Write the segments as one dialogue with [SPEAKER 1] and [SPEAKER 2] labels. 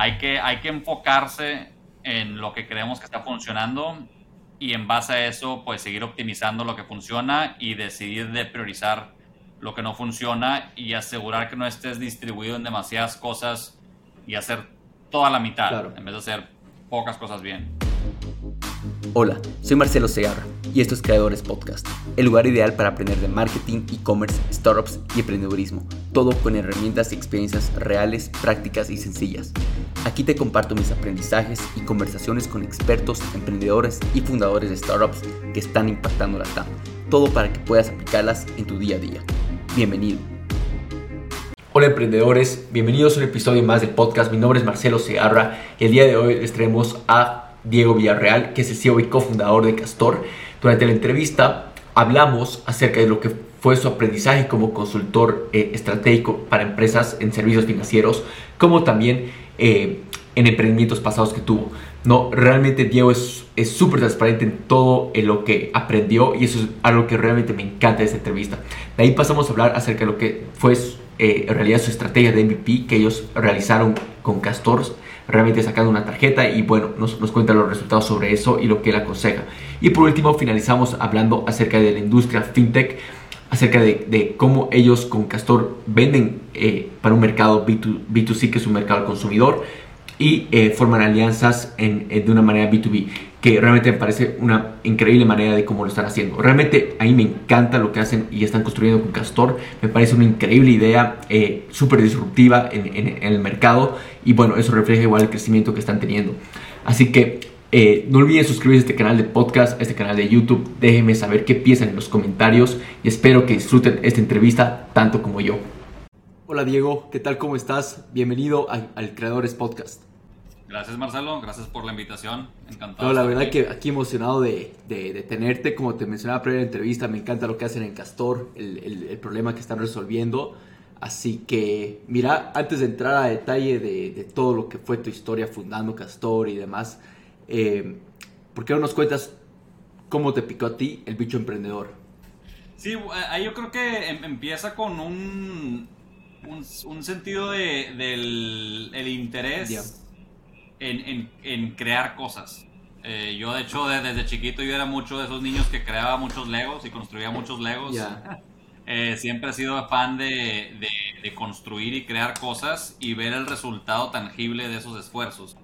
[SPEAKER 1] hay que, hay que enfocarse en lo que creemos que está funcionando y en base a eso, pues seguir optimizando lo que funciona y decidir de priorizar lo que no funciona y asegurar que no estés distribuido en demasiadas cosas y hacer toda la mitad en vez de hacer pocas cosas bien.
[SPEAKER 2] Hola, soy Marcelo Segarra y esto es Creadores Podcast, el lugar ideal para aprender de marketing, e-commerce, startups y emprendedurismo, todo con herramientas y experiencias reales, prácticas y sencillas. Aquí te comparto mis aprendizajes y conversaciones con expertos, emprendedores y fundadores de startups que están impactando la TAM, todo para que puedas aplicarlas en tu día a día. Bienvenido. Hola emprendedores, bienvenidos a un episodio más del podcast. Mi nombre es Marcelo Segarra y el día de hoy les traemos a Diego Villarreal, que es el CEO y cofundador de Castor. Durante la entrevista hablamos acerca de lo que fue su aprendizaje como consultor eh, estratégico para empresas en servicios financieros, como también eh, en emprendimientos pasados que tuvo. No, realmente Diego es súper transparente en todo en lo que aprendió y eso es algo que realmente me encanta de esta entrevista. De ahí pasamos a hablar acerca de lo que fue eh, en realidad su estrategia de MVP que ellos realizaron con Castor realmente sacando una tarjeta y bueno, nos, nos cuenta los resultados sobre eso y lo que él aconseja. Y por último finalizamos hablando acerca de la industria fintech, acerca de, cómo ellos con Castor venden eh, para un mercado B2, c que es un mercado al consumidor, y eh, forman alianzas en, de una manera B2B que realmente me parece una increíble manera de cómo lo están haciendo. Realmente a mí me encanta lo que hacen y están construyendo con Castor. Me parece una increíble idea, eh, súper disruptiva en, el mercado y bueno, eso refleja igual el crecimiento que están teniendo. Así que eh, no olviden suscribirse a este canal de podcast, a este canal de YouTube. Déjenme saber qué piensan en los comentarios y espero que disfruten esta entrevista tanto como yo. Hola Diego, ¿qué tal? ¿Cómo estás? Bienvenido al Creadores Podcast.
[SPEAKER 1] Gracias Marcelo, gracias por la invitación, encantado. No,
[SPEAKER 2] la verdad que aquí emocionado de, de, tenerte, como te mencionaba previa entrevista, me encanta lo que hacen en Castor, el, el, problema que están resolviendo. Así que, mira, antes de entrar a detalle de, de todo lo que fue tu historia fundando Castor y demás, eh, ¿por qué no nos cuentas cómo te picó a ti el bicho emprendedor?
[SPEAKER 1] Sí, ahí yo creo que em, empieza con un, un, un sentido de, del el interés en, crear cosas. Eh, yo, de hecho, desde, chiquito yo era mucho de esos niños que creaba muchos Legos y construía muchos Legos. Eh, siempre he sido fan de, construir y crear cosas y ver el resultado tangible de esos esfuerzos.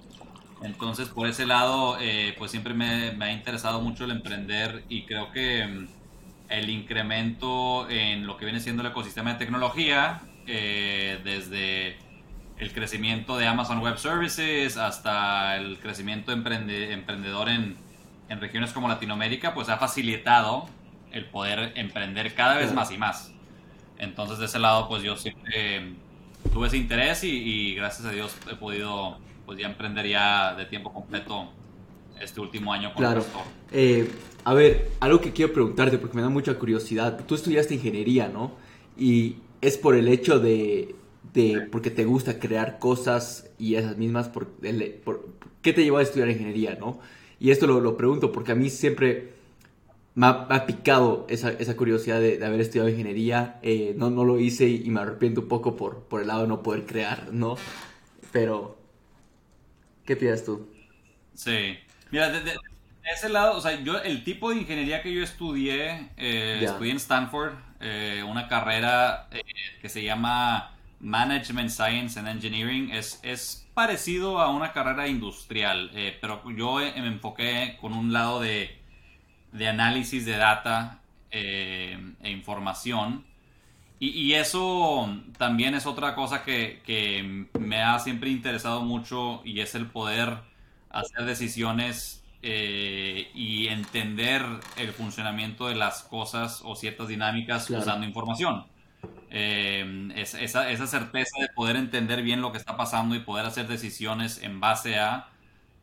[SPEAKER 1] Entonces, por ese lado, eh, pues siempre me, me, ha interesado mucho el emprender y creo que mm, el incremento en lo que viene siendo el ecosistema de tecnología, desde el crecimiento de Amazon Web Services hasta el crecimiento emprendedor en, en, regiones como Latinoamérica, pues ha facilitado el poder emprender cada vez más y más. Entonces, de ese lado, pues yo siempre tuve ese interés y, gracias a Dios he podido pues ya emprender ya de tiempo completo este último año con
[SPEAKER 2] claro. Eh, a ver, algo que quiero preguntarte porque me da mucha curiosidad. Tú estudiaste ingeniería, ¿no? Y es por el hecho de, porque te gusta crear cosas y esas mismas, por, ¿qué te llevó a estudiar ingeniería, no? Y esto lo, pregunto porque a mí siempre me ha, picado esa, curiosidad de, haber estudiado ingeniería. Eh, no, no lo hice y, me arrepiento un poco por, por el lado de no poder crear, ¿no? Pero, ¿qué piensas tú?
[SPEAKER 1] Sí. Mira, de, ese lado, o sea, yo, el tipo de ingeniería que yo estudié, eh, estudié en Stanford, eh, una carrera que se llama Management Science and Engineering es, es parecido a una carrera industrial, eh, pero yo me enfoqué con un lado de, de análisis de data eh, e información. Y, eso también es otra cosa que, que, me ha siempre interesado mucho y es el poder hacer decisiones eh, y entender el funcionamiento de las cosas o ciertas dinámicas usando información. Eh, esa, esa, certeza de poder entender bien lo que está pasando y poder hacer decisiones en base a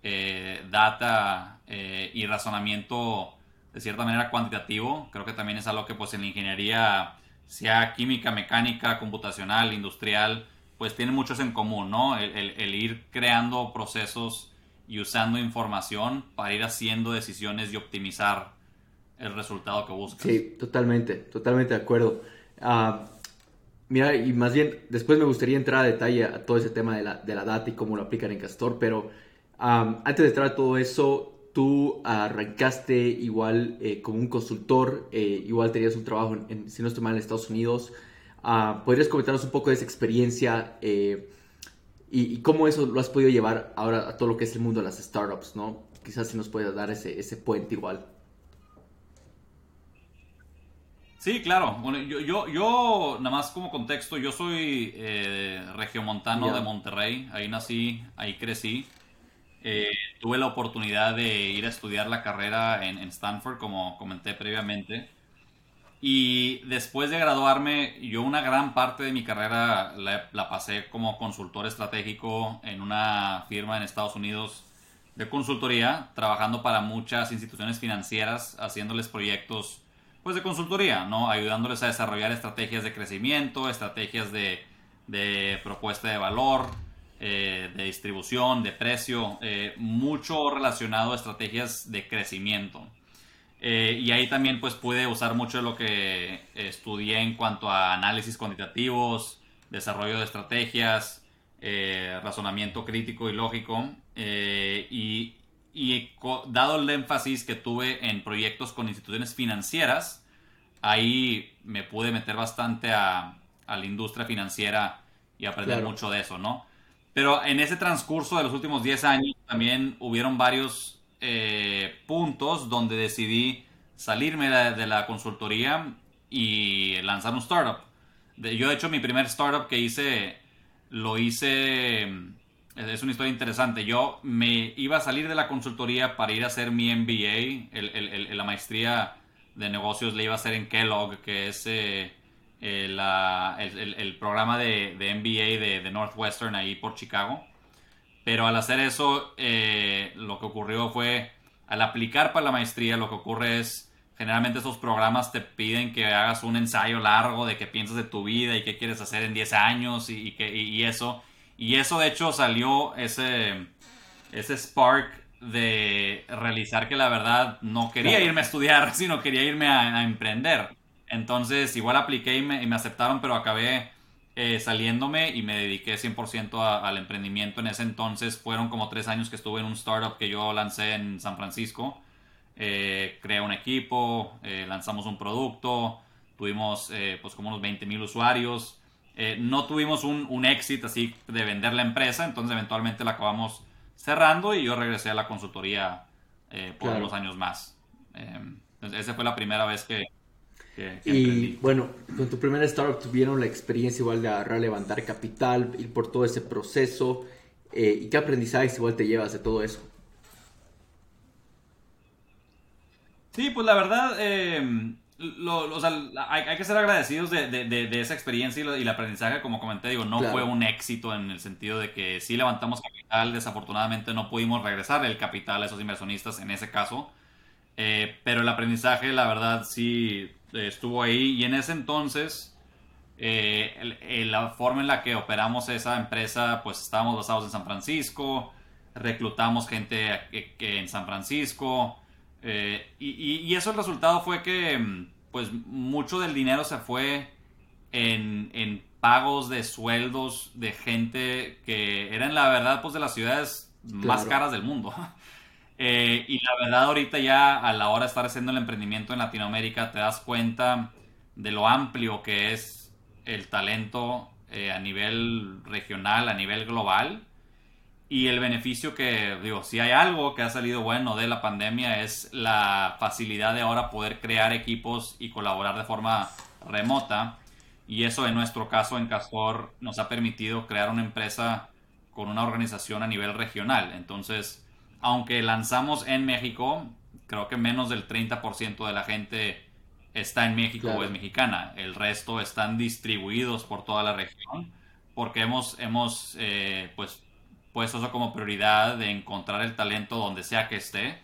[SPEAKER 1] eh, data eh, y razonamiento de cierta manera cuantitativo, creo que también es algo que pues en la ingeniería, sea química, mecánica, computacional, industrial, pues tienen muchos en común, ¿no? el ir creando procesos y usando información para ir haciendo decisiones y optimizar el resultado que buscas.
[SPEAKER 2] Sí, totalmente, totalmente de acuerdo. Ah, mira, y más bien, después me gustaría entrar a detalle a todo ese tema de la, de la data y cómo lo aplican en Castor, pero antes de entrar a todo eso, tú arrancaste igual eh, como un consultor, eh, igual tenías un trabajo, en, si no estoy mal, en Estados Unidos. Ah, ¿Podrías comentarnos un poco de esa experiencia eh, y, cómo eso lo has podido llevar ahora a todo lo que es el mundo de las startups, ¿no? Quizás si nos puedas dar ese, ese puente igual.
[SPEAKER 1] Sí, claro. Bueno, yo, yo, yo, nada más como contexto, yo soy regiomontano de Monterrey. Ahí nací, ahí crecí. Eh, tuve la oportunidad de ir a estudiar la carrera en, Stanford, como comenté previamente. Y después de graduarme, yo una gran parte de mi carrera la, pasé como consultor estratégico en una firma en Estados Unidos de consultoría, trabajando para muchas instituciones financieras, haciéndoles proyectos pues de consultoría, ¿no? Ayudándoles a desarrollar estrategias de crecimiento, estrategias de, de propuesta de valor, eh, de distribución, de precio, eh, mucho relacionado a estrategias de crecimiento. Eh, y ahí también pues pude usar mucho de lo que estudié en cuanto a análisis cuantitativos, desarrollo de estrategias, razonamiento crítico y lógico. y, dado el énfasis que tuve en proyectos con instituciones financieras, ahí me pude meter bastante a, la industria financiera y aprender mucho de eso, ¿no? Pero en ese transcurso de los últimos 10 años también hubieron varios eh, puntos donde decidí salirme de, la consultoría y lanzar un startup. yo, de hecho, mi primer startup que hice, lo hice, es una historia interesante. Yo me iba a salir de la consultoría para ir a hacer mi MBA, la maestría de negocios le iba a hacer en Kellogg, que es... Eh, eh, el, programa de, de MBA de, Northwestern ahí por Chicago. Pero al hacer eso, eh, lo que ocurrió fue, al aplicar para la maestría, lo que ocurre es, generalmente esos programas te piden que hagas un ensayo largo de qué piensas de tu vida y qué quieres hacer en 10 años y, que, y eso. Y eso de hecho salió ese, ese spark de realizar que la verdad no quería irme a estudiar, sino quería irme a emprender. Entonces, igual apliqué y me, aceptaron, pero acabé eh, saliéndome y me dediqué 100% al emprendimiento. En ese entonces fueron como tres años que estuve en un startup que yo lancé en San Francisco. Eh, creé un equipo, eh, lanzamos un producto, tuvimos pues como unos 20 mil usuarios. No tuvimos un, un éxito así de vender la empresa, entonces eventualmente la acabamos cerrando y yo regresé a la consultoría por unos años más. entonces, esa fue la primera vez que,
[SPEAKER 2] y bueno, con tu primera startup tuvieron la experiencia igual de agarrar, levantar capital, ir por todo ese proceso. Eh, ¿Y qué aprendizajes igual te llevas de todo eso?
[SPEAKER 1] Sí, pues la verdad, em, hay, que ser agradecidos de, esa experiencia y, el aprendizaje, como comenté, digo, no fue un éxito en el sentido de que sí levantamos capital, desafortunadamente no pudimos regresar el capital a esos inversionistas en ese caso, eh, pero el aprendizaje, la verdad, sí estuvo ahí y en ese entonces eh, la forma en la que operamos esa empresa pues estábamos basados en San Francisco reclutamos gente que, en San Francisco eh, y, eso el resultado fue que pues mucho del dinero se fue en, pagos de sueldos de gente que eran la verdad pues de las ciudades más caras del mundo Eh, y la verdad ahorita ya a la hora de estar haciendo el emprendimiento en Latinoamérica te das cuenta de lo amplio que es el talento eh, a nivel regional, a nivel global. Y el beneficio que, digo, si hay algo que ha salido bueno de la pandemia es la facilidad de ahora poder crear equipos y colaborar de forma remota. Y eso en nuestro caso en Castor nos ha permitido crear una empresa con una organización a nivel regional. Entonces, aunque lanzamos en México, creo que menos del 30% de la gente está en México o es mexicana. El resto están distribuidos por toda la región porque hemos, hemos eh, pues, puesto eso como prioridad de encontrar el talento donde sea que esté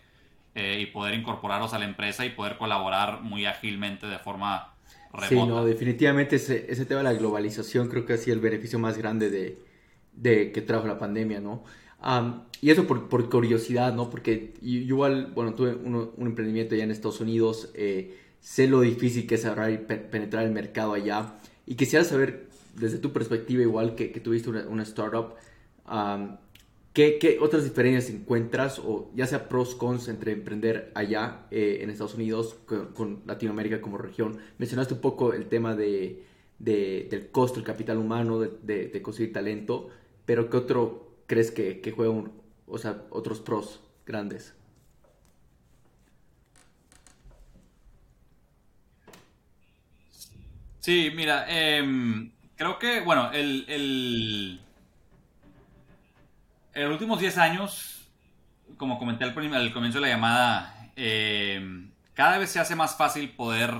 [SPEAKER 1] eh, y poder incorporarlos a la empresa y poder colaborar muy ágilmente de forma remota. Sí, no,
[SPEAKER 2] definitivamente ese, ese tema de la globalización creo que ha sido el beneficio más grande de, de que trajo la pandemia, ¿no? y eso por, por, curiosidad, ¿no? Porque yo igual, bueno, tuve un emprendimiento allá en Estados Unidos, eh, sé lo difícil que es agarrar y penetrar el mercado allá. Y quisiera saber desde tu perspectiva, igual que, tuviste una, startup, ¿qué, otras diferencias encuentras, o ya sea pros, cons, entre emprender allá eh, en Estados Unidos con, Latinoamérica como región? Mencionaste un poco el tema de, del costo, el capital humano, de, conseguir talento, pero ¿qué otro crees que, que juega, o sea, otros pros grandes?
[SPEAKER 1] Sí, mira, em, creo que, bueno, el, en los últimos 10 años, como comenté al, comienzo de la llamada, em, cada vez se hace más fácil poder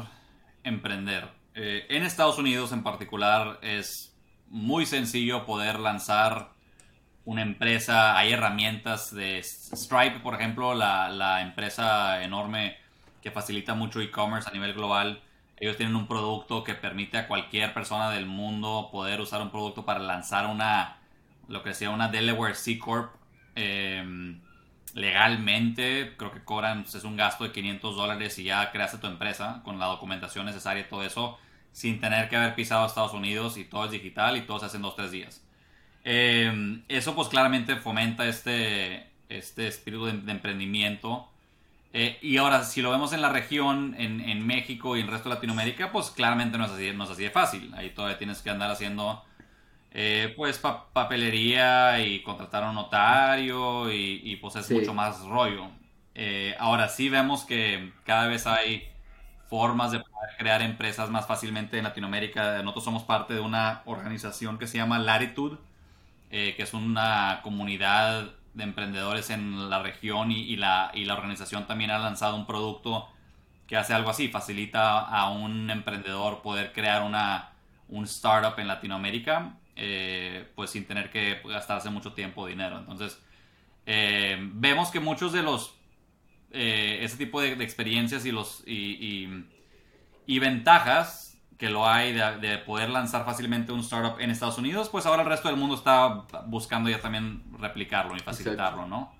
[SPEAKER 1] emprender. Eh, en Estados Unidos en particular es muy sencillo poder lanzar una empresa, hay herramientas de Stripe, por ejemplo, la, la empresa enorme que facilita mucho e-commerce a nivel global ellos tienen un producto que permite a cualquier persona del mundo poder usar un producto para lanzar una, lo que sea una Delaware C Corp em, legalmente. Creo que cobran, pues, es un gasto de 500 dólares y ya creaste tu empresa con la documentación necesaria y todo eso sin tener que haber pisado a Estados Unidos y todo es digital y todo se hace en dos, tres días. Em, eso pues claramente fomenta este, este espíritu de emprendimiento eh, y ahora, si lo vemos en la región, en, México y en el resto de Latinoamérica, pues claramente no es así, no es así de fácil. Ahí todavía tienes que andar haciendo eh, pues papelería y contratar a un notario y, pues es mucho más rollo. Eh, ahora sí vemos que cada vez hay formas de poder crear empresas más fácilmente en Latinoamérica. Nosotros somos parte de una organización que se llama Latitude, que es una comunidad de emprendedores en la región y, la, y la organización también ha lanzado un producto que hace algo así, facilita a un emprendedor poder crear una, un startup en Latinoamérica, eh, pues sin tener que gastarse mucho tiempo o dinero. Entonces, eh, vemos que muchos de los, eh, ese tipo de, experiencias y, los, y, y ventajas que lo hay de, poder lanzar fácilmente un startup en Estados Unidos, pues ahora el resto del mundo está buscando ya también replicarlo y facilitarlo, ¿no?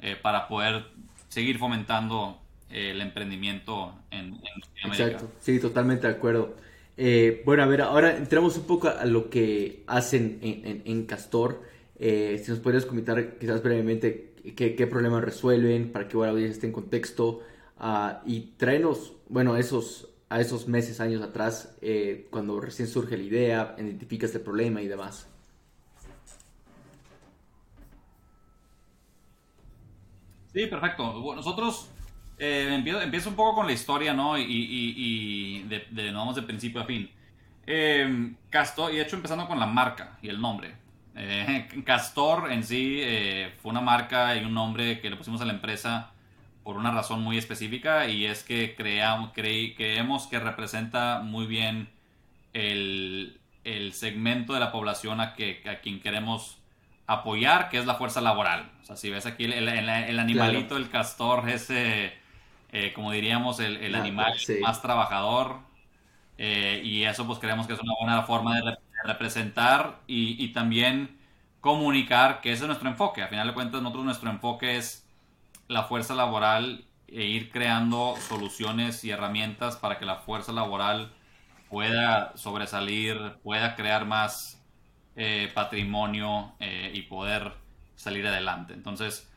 [SPEAKER 1] Eh, para poder seguir fomentando eh, el emprendimiento en, en
[SPEAKER 2] Exacto, sí, totalmente de acuerdo. Eh, bueno, a ver, ahora entramos un poco a lo que hacen en, Castor. si nos podrías comentar quizás brevemente qué, problemas resuelven, para que ahora audiencia esté en contexto, uh, y traenos, bueno, esos a esos meses, años atrás, eh, cuando recién surge la idea, identificas el problema y demás.
[SPEAKER 1] Sí, perfecto. nosotros eh, empiezo, un poco con la historia, ¿no? Y, de, de, vamos de principio a fin. Eh, Castor, y de hecho empezando con la marca y el nombre. Eh, Castor en sí fue una marca y un nombre que le pusimos a la empresa por una razón muy específica y es que creamos, creemos que representa muy bien el, segmento de la población a, que, a quien queremos apoyar, que es la fuerza laboral. O sea, si ves aquí el, animalito, el castor, ese, eh, como diríamos, el, ah, animal más trabajador. Eh, y eso pues creemos que es una buena forma de, representar y, y, también comunicar que ese es nuestro enfoque. A final de cuentas, nosotros nuestro enfoque es la fuerza laboral e ir creando soluciones y herramientas para que la fuerza laboral pueda sobresalir, pueda crear más eh, patrimonio y poder salir adelante. Entonces,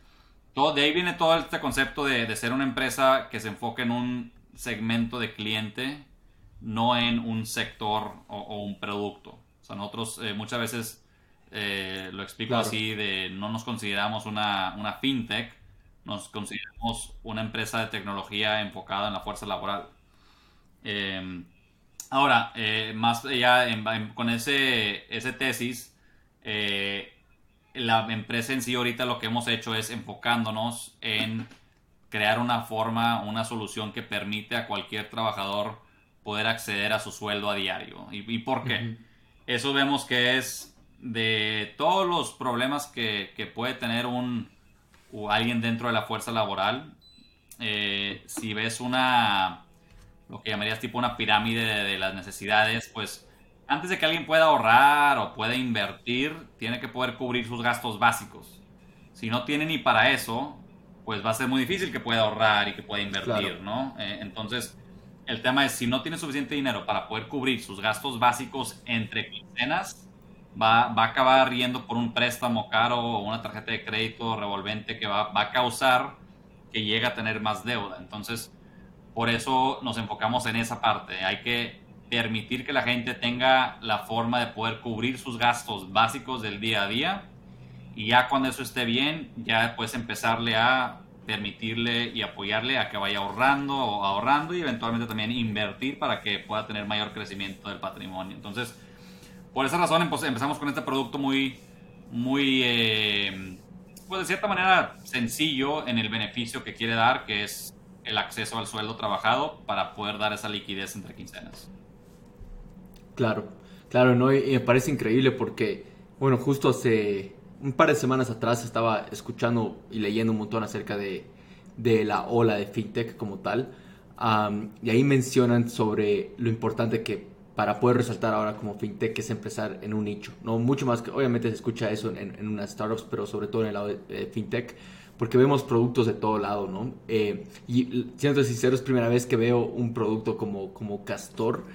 [SPEAKER 1] todo, de ahí viene todo este concepto de, ser una empresa que se enfoque en un segmento de cliente, no en un sector o, un producto. O sea, nosotros eh, muchas veces lo explico así, de no nos consideramos una, una fintech, nos consideramos una empresa de tecnología enfocada en la fuerza laboral. Em, ahora, eh, más allá con ese, ese tesis, eh, la empresa en sí ahorita lo que hemos hecho es enfocándonos en crear una forma, una solución que permite a cualquier trabajador poder acceder a su sueldo a diario. ¿Y, por qué? Eso vemos que es de todos los problemas que puede tener un, o alguien dentro de la fuerza laboral, eh, si ves una, lo que llamarías tipo una pirámide de, las necesidades, pues antes de que alguien pueda ahorrar o pueda invertir, tiene que poder cubrir sus gastos básicos. Si no tiene ni para eso, pues va a ser muy difícil que pueda ahorrar y que pueda invertir, ¿no? Eh, entonces, el tema es si no tiene suficiente dinero para poder cubrir sus gastos básicos entre quincenas, va, va a acabar yendo por un préstamo caro o una tarjeta de crédito revolvente que va, va a causar que llegue a tener más deuda. Entonces, por eso nos enfocamos en esa parte. Hay que permitir que la gente tenga la forma de poder cubrir sus gastos básicos del día a día y ya cuando eso esté bien, ya puedes empezarle a permitirle y apoyarle a que vaya ahorrando o ahorrando y eventualmente también invertir para que pueda tener mayor crecimiento del patrimonio. Entonces, por esa razón empezamos con este producto muy, muy, eh, pues de cierta manera sencillo en el beneficio que quiere dar, que es el acceso al sueldo trabajado para poder dar esa liquidez entre quincenas.
[SPEAKER 2] Claro, claro, ¿no? y me parece increíble porque, bueno, justo hace un par de semanas atrás estaba escuchando y leyendo un montón acerca de, de la ola de fintech como tal. y ahí mencionan sobre lo importante que para poder resaltar ahora como fintech es empezar en un nicho. No mucho más que obviamente se escucha eso en, en unas startups, pero sobre todo en el lado de, fintech, porque vemos productos de todo lado, ¿no? Eh, y siendo sincero, es primera vez que veo un producto como, como Castor.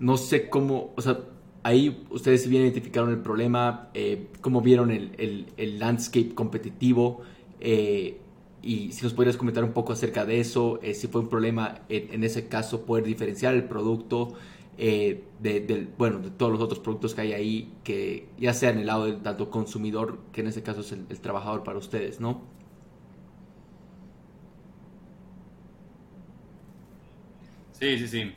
[SPEAKER 2] No sé cómo, o sea, ahí ustedes bien identificaron el problema, eh, cómo vieron el, el, landscape competitivo eh, y si nos podrías comentar un poco acerca de eso, eh, si fue un problema en, ese caso poder diferenciar el producto de, bueno, de todos los otros productos que hay ahí, que ya sea en el lado del tanto consumidor, que en ese caso es el, el trabajador para ustedes, ¿no?
[SPEAKER 1] Sí, sí, sí.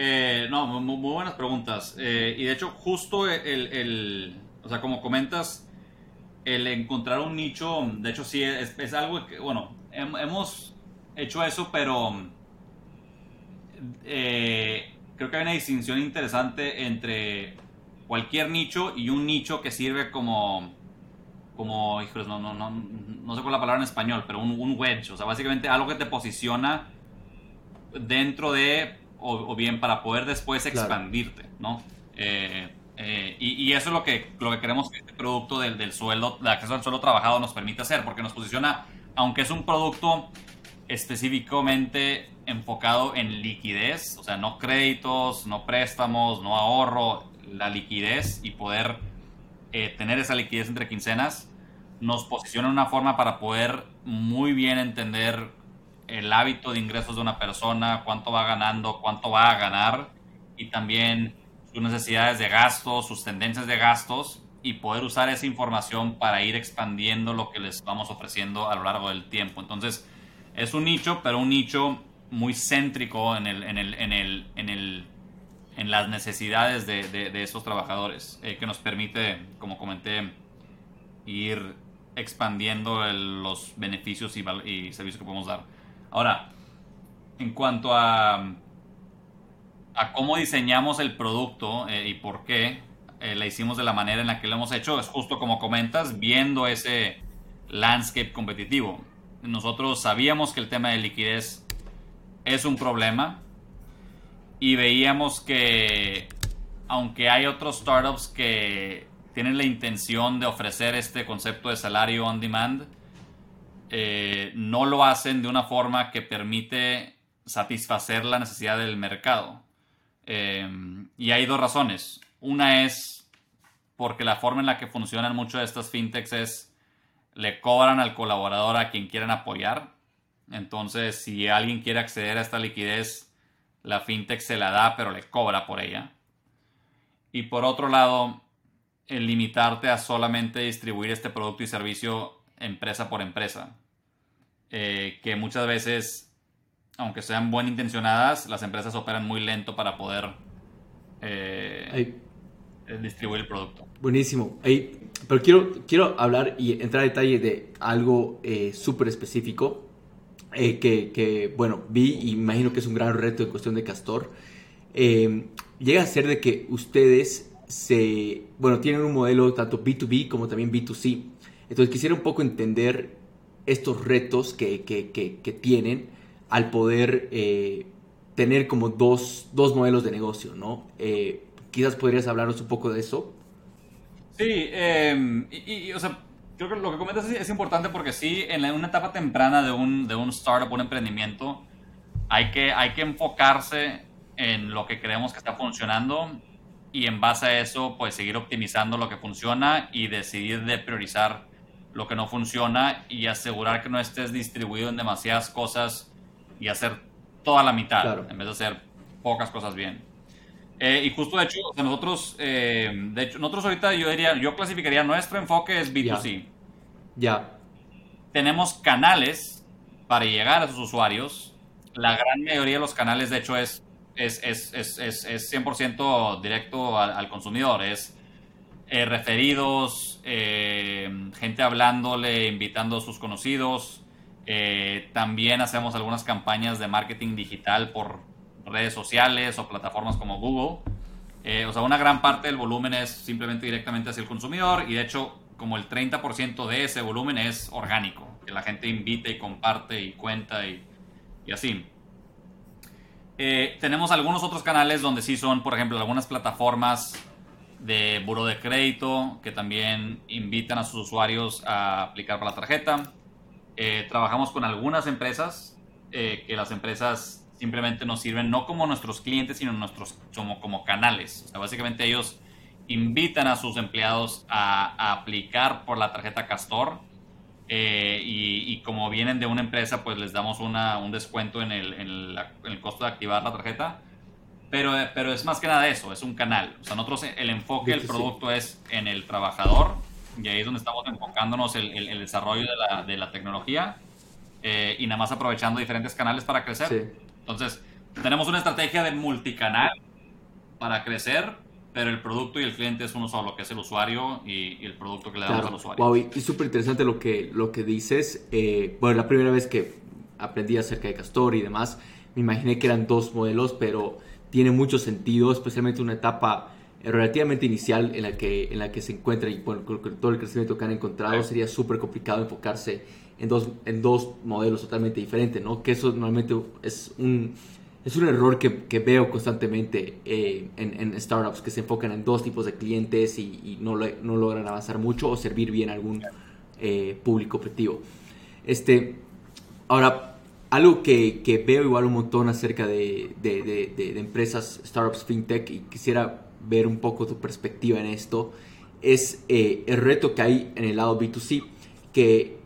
[SPEAKER 1] Eh, no, muy, buenas preguntas. Eh, y de hecho, justo el, o sea, como comentas, el encontrar un nicho, de hecho sí, es, algo que, bueno, hemos hecho eso, pero eh, creo que hay una distinción interesante entre cualquier nicho y un nicho que sirve como, como, híjoles, no, no, no, no sé cuál es la palabra en español, pero un, un wedge, o sea, básicamente algo que te posiciona dentro de o, bien para poder después expandirte, ¿no? Eh, eh, y, eso es lo que, lo que queremos que este producto del, del sueldo, de acceso al sueldo trabajado nos permite hacer, porque nos posiciona, aunque es un producto específicamente enfocado en liquidez, o sea, no créditos, no préstamos, no ahorro, la liquidez y poder eh, tener esa liquidez entre quincenas, nos posiciona en una forma para poder muy bien entender el hábito de ingresos de una persona, cuánto va ganando, cuánto va a ganar y también sus necesidades de gastos, sus tendencias de gastos y poder usar esa información para ir expandiendo lo que les vamos ofreciendo a lo largo del tiempo. Entonces, es un nicho, pero un nicho muy céntrico en, el, en, el, en, el, en, el, en las necesidades de, de, esos trabajadores, eh, que nos permite, como comenté, ir expandiendo los beneficios y, y servicios que podemos dar. Ahora, en cuanto a, a cómo diseñamos el producto eh, y por qué eh, la hicimos de la manera en la que lo hemos hecho, es justo como comentas, viendo ese landscape competitivo. Nosotros sabíamos que el tema de liquidez es un problema y veíamos que aunque hay otros startups que tienen la intención de ofrecer este concepto de salario on demand, eh, no lo hacen de una forma que permite satisfacer la necesidad del mercado. Eh, y hay dos razones. Una es porque la forma en la que funcionan muchas de estas fintechs es le cobran al colaborador a quien quieran apoyar. Entonces, si alguien quiere acceder a esta liquidez, la fintech se la da, pero le cobra por ella. Y por otro lado, el limitarte a solamente distribuir este producto y servicio empresa por empresa. Eh, que muchas veces, aunque sean buen intencionadas, las empresas operan muy lento para poder eh, eh, distribuir el producto.
[SPEAKER 2] Buenísimo. pero quiero, quiero hablar y entrar a detalle de algo súper específico. que, que, bueno, vi y imagino que es un gran reto en cuestión de Castor. llega a ser de que ustedes se, bueno, tienen un modelo tanto B2B como también B2C. Entonces quisiera un poco entender estos retos que, que, que, tienen al poder eh, tener como dos, dos, modelos de negocio, ¿no? Eh, quizás podrías hablarnos un poco de eso.
[SPEAKER 1] Sí, em, y, o sea, creo que lo que comentas es, importante porque sí, en una etapa temprana de un, de un startup, un emprendimiento, hay que, hay que enfocarse en lo que creemos que está funcionando y en base a eso, pues seguir optimizando lo que funciona y decidir de priorizar lo que no funciona y asegurar que no estés distribuido en demasiadas cosas y hacer toda la mitad en vez de hacer pocas cosas bien. Eh, y justo de hecho, nosotros, eh, de hecho, nosotros ahorita yo diría, yo clasificaría nuestro enfoque es B2C.
[SPEAKER 2] Ya.
[SPEAKER 1] Tenemos canales para llegar a esos usuarios. La gran mayoría de los canales, de hecho, es, es, es, es, es 100% directo al, consumidor. Es eh, referidos, gente hablándole, invitando a sus conocidos. también hacemos algunas campañas de marketing digital por redes sociales o plataformas como Google. Eh, o sea, una gran parte del volumen es simplemente directamente hacia el consumidor y de hecho como el 30% de ese volumen es orgánico, que la gente invite y comparte y cuenta y, y así. Eh, tenemos algunos otros canales donde sí son, por ejemplo, algunas plataformas de buro de crédito que también invitan a sus usuarios a aplicar para la tarjeta. Eh, trabajamos con algunas empresas, que las empresas simplemente nos sirven no como nuestros clientes, sino nuestros, como, como canales. O sea, básicamente ellos invitan a sus empleados a, aplicar por la tarjeta Castor eh, y, como vienen de una empresa, pues les damos una, un descuento en el, en, el, costo de activar la tarjeta. Pero, pero es más que nada eso, es un canal. O sea, nosotros el enfoque del producto es en el trabajador y ahí es donde estamos enfocándonos el, el, desarrollo de la, de la tecnología eh, y nada más aprovechando diferentes canales para crecer. Sí. Entonces, tenemos una estrategia de multicanal para crecer, pero el producto y el cliente es uno solo, que es el usuario y, el producto que le damos al usuario.
[SPEAKER 2] Wow, y, súper interesante lo que, lo que dices. Eh, bueno, la primera vez que aprendí acerca de Castor y demás, me imaginé que eran dos modelos, pero tiene mucho sentido, especialmente una etapa relativamente inicial en la que, en la que se encuentra y con todo el crecimiento que han encontrado, sería súper complicado enfocarse en dos, en dos modelos totalmente diferentes, ¿no? Que eso normalmente es un, es un error que, que veo constantemente eh, en, en, startups que se enfocan en dos tipos de clientes y, no, no, logran avanzar mucho o servir bien a algún eh, público objetivo. Este, ahora, algo que, que, veo igual un montón acerca de, de, de, empresas, startups, fintech, y quisiera ver un poco tu perspectiva en esto, es eh, el reto que hay en el lado B2C, que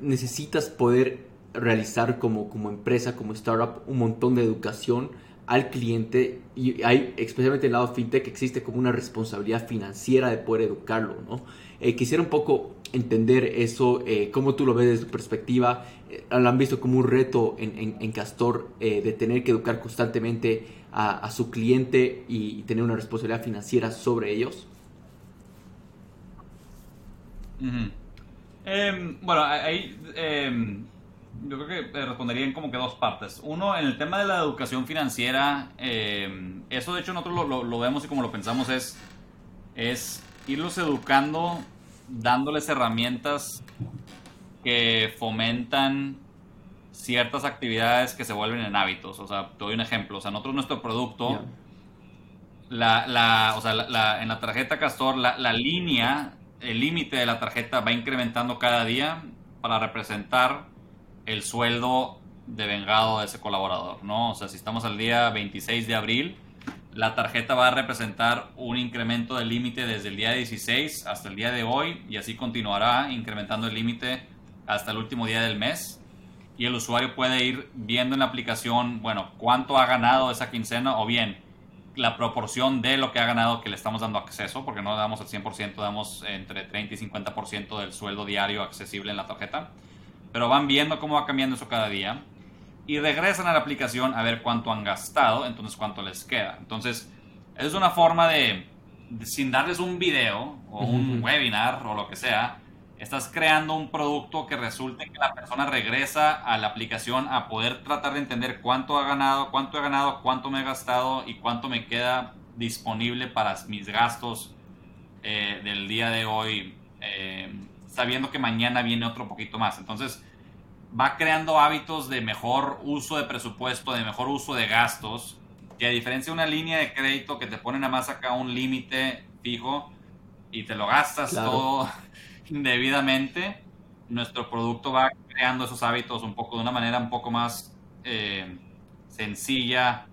[SPEAKER 2] necesitas poder realizar como, como empresa, como startup, un montón de educación al cliente y hay, especialmente en el lado fintech, existe como una responsabilidad financiera de poder educarlo, ¿no? Eh, quisiera un poco entender eso, eh, cómo tú lo ves desde tu perspectiva, eh, lo han visto como un reto en, en, Castor de tener que educar constantemente a, su cliente y, tener una responsabilidad financiera sobre ellos.
[SPEAKER 1] Em, bueno, ahí em, yo creo que respondería en como que dos partes. Uno, en el tema de la educación financiera, em, eso de hecho nosotros lo, vemos y como lo pensamos es, es irlos educando, dándoles herramientas que fomentan ciertas actividades que se vuelven en hábitos. O sea, te doy un ejemplo. O sea, nosotros nuestro producto, la, la, o sea, la, en la tarjeta Castor, la, la línea el límite de la tarjeta va incrementando cada día para representar el sueldo de vengado de ese colaborador, ¿no? O sea, si estamos al día 26 de abril, la tarjeta va a representar un incremento del límite desde el día 16 hasta el día de hoy y así continuará incrementando el límite hasta el último día del mes. Y el usuario puede ir viendo en la aplicación, bueno, cuánto ha ganado esa quincena o bien la proporción de lo que ha ganado que le estamos dando acceso, porque no damos el 100%, damos entre 30 y 50% del sueldo diario accesible en la tarjeta. Pero van viendo cómo va cambiando eso cada día y regresan a la aplicación a ver cuánto han gastado, entonces cuánto les queda. Entonces, es una forma de, sin darles un video o un webinar o lo que sea, estás creando un producto que resulte que la persona regresa a la aplicación a poder tratar de entender cuánto ha ganado, cuánto he ganado, cuánto me he gastado y cuánto me queda disponible para mis gastos eh, del día de hoy, eh, sabiendo que mañana viene otro poquito más. Entonces, va creando hábitos de mejor uso de presupuesto, de mejor uso de gastos, que a diferencia de una línea de crédito que te pone nada más acá un límite fijo y te lo gastas todo indebidamente, nuestro producto va creando esos hábitos un poco de una manera un poco más eh, sencilla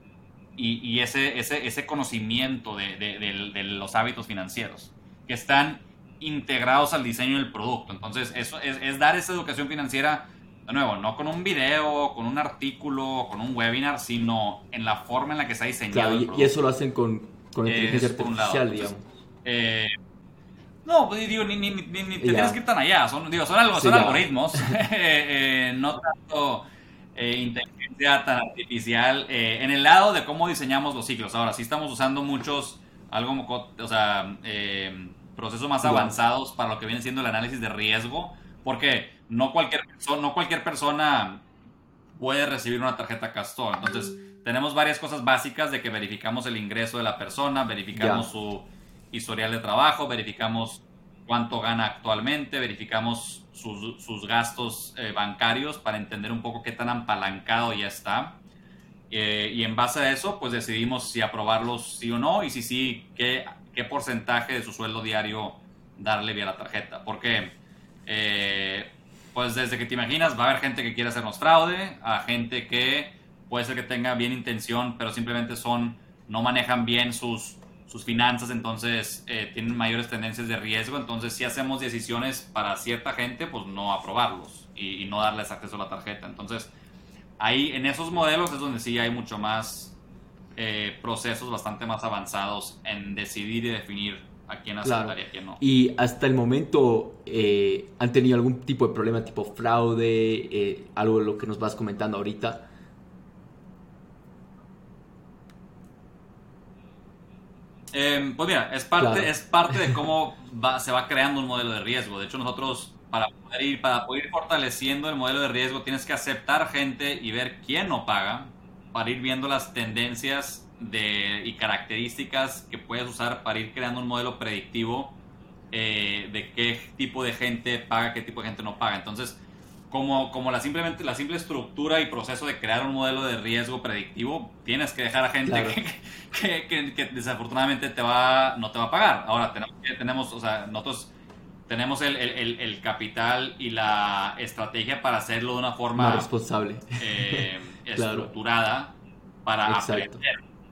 [SPEAKER 1] y, ese, ese, ese, conocimiento de, los hábitos financieros que están integrados al diseño del producto. Entonces, eso es, dar esa educación financiera, de nuevo, no con un video, con un artículo, con un webinar, sino en la forma en la que se ha diseñado.
[SPEAKER 2] y, eso lo hacen con, con inteligencia artificial, digamos.
[SPEAKER 1] Eh, no, pues digo, ni, ni, ni, te tienes que ir tan allá. Son, digo, son, algo, son algoritmos, eh, no tanto eh, inteligencia tan artificial. Eh, en el lado de cómo diseñamos los ciclos. Ahora, sí estamos usando muchos, algo, o sea, procesos más avanzados para lo que viene siendo el análisis de riesgo, porque no cualquier, no cualquier persona puede recibir una tarjeta Castor. Entonces, tenemos varias cosas básicas de que verificamos el ingreso de la persona, verificamos su historial de trabajo, verificamos cuánto gana actualmente, verificamos sus, gastos eh, bancarios para entender un poco qué tan apalancado ya está. Eh, y en base a eso, pues decidimos si aprobarlos sí o no, y si sí, qué, qué porcentaje de su sueldo diario darle vía la tarjeta. Porque, eh, pues desde que te imaginas, va a haber gente que quiere hacernos fraude, a gente que puede ser que tenga bien intención, pero simplemente son, no manejan bien sus sus finanzas, entonces eh, tienen mayores tendencias de riesgo. Entonces, si hacemos decisiones para cierta gente, pues no aprobarlos y, no darles acceso a la tarjeta. Entonces, ahí en esos modelos es donde sí hay mucho más eh, procesos bastante más avanzados en decidir y definir a quién aceptar y a quién no.
[SPEAKER 2] Y hasta el momento, eh, ¿han tenido algún tipo de problema tipo fraude, algo de lo que nos vas comentando ahorita?
[SPEAKER 1] Em, pues mira, es parte, es parte de cómo se va creando un modelo de riesgo. De hecho, nosotros para poder, ir, para poder ir fortaleciendo el modelo de riesgo tienes que aceptar gente y ver quién no paga para ir viendo las tendencias de, y características que puedes usar para ir creando un modelo predictivo eh, de qué tipo de gente paga, qué tipo de gente no paga. Entonces, como, como la, simplemente, la simple estructura y proceso de crear un modelo de riesgo predictivo, tienes que dejar a gente que, que, desafortunadamente te va, no te va a pagar. Ahora, tenemos, tenemos o sea, nosotros tenemos el, el, el, capital y la estrategia para hacerlo de una forma
[SPEAKER 2] responsable,
[SPEAKER 1] eh, estructurada para aprender,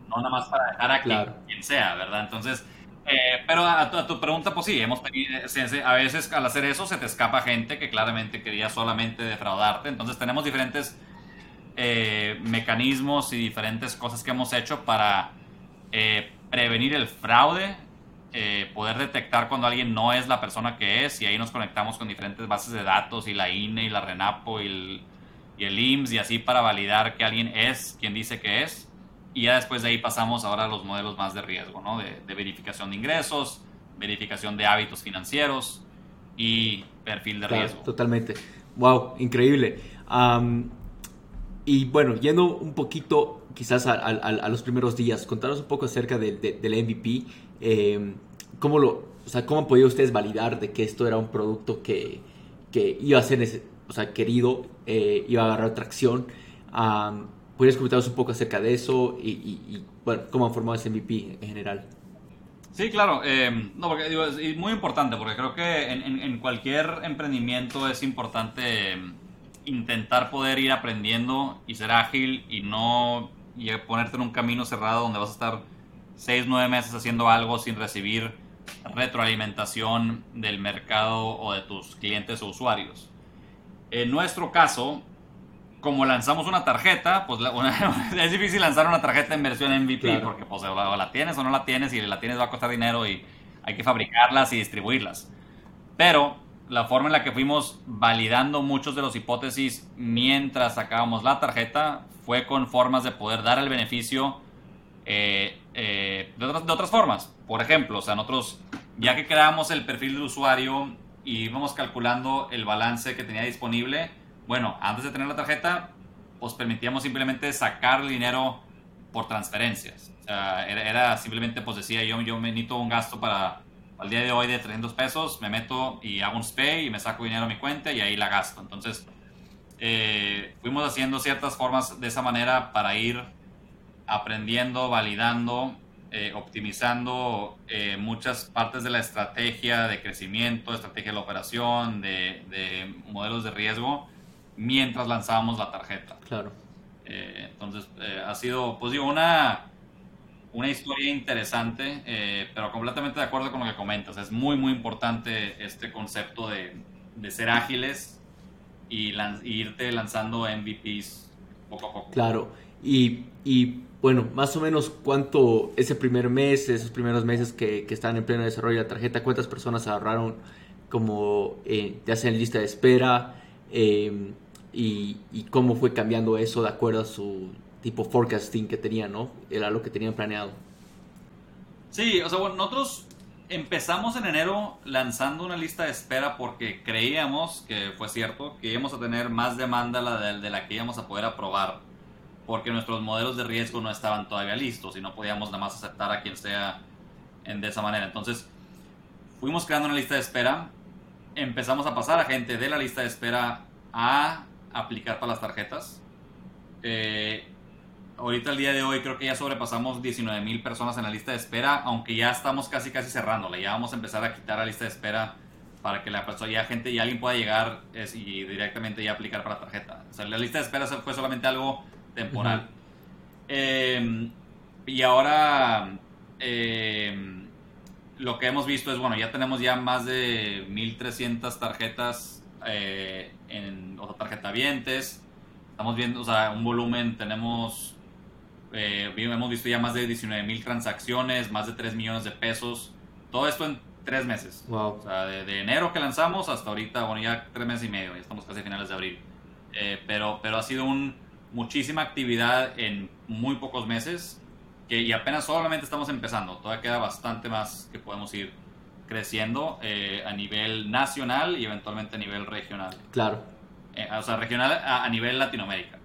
[SPEAKER 1] no nada más para dejar a quien sea, ¿verdad? Entonces, eh, pero a tu, pregunta, pues sí, hemos tenido, a veces al hacer eso se te escapa gente que claramente quería solamente defraudarte. Entonces tenemos diferentes eh, mecanismos y diferentes cosas que hemos hecho para eh, prevenir el fraude, poder detectar cuando alguien no es la persona que es y ahí nos conectamos con diferentes bases de datos y la INE y la RENAPO y el, y el IMSS y así para validar que alguien es quien dice que es. Y ya después de ahí pasamos ahora a los modelos más de riesgo, ¿no? De, verificación de ingresos, verificación de hábitos financieros y perfil de riesgo.
[SPEAKER 2] Totalmente. Wow, increíble. y bueno, yendo un poquito quizás a, los primeros días, contaros un poco acerca del MVP. Em, ¿cómo, lo, o sea, ¿Cómo han podido ustedes validar de que esto era un producto que, que iba a ser o sea, querido, eh, iba a agarrar tracción? ¿Podrías comentarnos un poco acerca de eso y, bueno, cómo han formado ese MVP en general?
[SPEAKER 1] Sí, claro. Eh, no, porque digo, es muy importante, porque creo que en, cualquier emprendimiento es importante eh, intentar poder ir aprendiendo y ser ágil y no ponerte en un camino cerrado donde vas a estar seis, nueve meses haciendo algo sin recibir retroalimentación del mercado o de tus clientes o usuarios. En nuestro caso, como lanzamos una tarjeta, pues es difícil lanzar una tarjeta en versión MVP porque pues o la, tienes o no la tienes y la tienes va a costar dinero y hay que fabricarlas y distribuirlas. Pero la forma en la que fuimos validando muchos de los hipótesis mientras sacábamos la tarjeta fue con formas de poder dar el beneficio eh, eh, de, otras, de, otras, formas. Por ejemplo, o sea, nosotros ya que creamos el perfil del usuario y íbamos calculando el balance que tenía disponible, bueno, antes de tener la tarjeta, pues permitíamos simplemente sacar el dinero por transferencias. O sea, era, simplemente, pues decía yo, yo me necesito un gasto para al día de hoy de 300 pesos, me meto y hago un SPAY y me saco dinero a mi cuenta y ahí la gasto. Entonces, eh, fuimos haciendo ciertas formas de esa manera para ir aprendiendo, validando, eh, optimizando eh, muchas partes de la estrategia de crecimiento, estrategia de la operación, de, de modelos de riesgo mientras lanzábamos la tarjeta.
[SPEAKER 2] Claro.
[SPEAKER 1] Eh, entonces, eh, ha sido, pues digo, una, una historia interesante, eh, pero completamente de acuerdo con lo que comentas. Es muy, muy importante este concepto de, de ser ágiles y, irte lanzando MVPs poco a poco.
[SPEAKER 2] Claro, y, y, bueno, más o menos cuánto ese primer mes, esos primeros meses que, que están en pleno desarrollo de la tarjeta, cuántas personas agarraron como eh, te hacen lista de espera eh, y, cómo fue cambiando eso de acuerdo a su tipo forecasting que tenían, ¿no? Era lo que tenían planeado.
[SPEAKER 1] Sí, o sea, bueno, nosotros empezamos en enero lanzando una lista de espera porque creíamos, que fue cierto, que íbamos a tener más demanda de, de la que íbamos a poder aprobar porque nuestros modelos de riesgo no estaban todavía listos y no podíamos nada más aceptar a quien sea en, de esa manera. Entonces, fuimos creando una lista de espera empezamos a pasar a gente de la lista de espera a aplicar para las tarjetas. Eh, ahorita el día de hoy creo que ya sobrepasamos 19 mil personas en la lista de espera, aunque ya estamos casi casi cerrándola. Ya vamos a empezar a quitar la lista de espera para que la persona, ya gente y alguien pueda llegar y directamente ya aplicar para la tarjeta. O sea, la lista de espera fue solamente algo temporal. Eh, y ahora eh, lo que hemos visto es, bueno, ya tenemos ya más de 1300 tarjetas eh, en, o tarjeta vientes. Estamos viendo, o sea, un volumen, tenemos, eh, hemos visto ya más de 19 transacciones, más de 3 millones de pesos. Todo esto en 3 meses.
[SPEAKER 2] Wow.
[SPEAKER 1] O sea, de, enero que lanzamos hasta ahorita, bueno, ya 3 meses y medio, ya estamos casi a finales de abril. Eh, pero, pero ha sido un, muchísima actividad en muy pocos meses que, y apenas solamente estamos empezando, todavía queda bastante más que podemos ir creciendo eh, a nivel nacional y eventualmente a nivel regional.
[SPEAKER 2] Claro.
[SPEAKER 1] Eh, o sea, regional a, nivel Latinoamérica.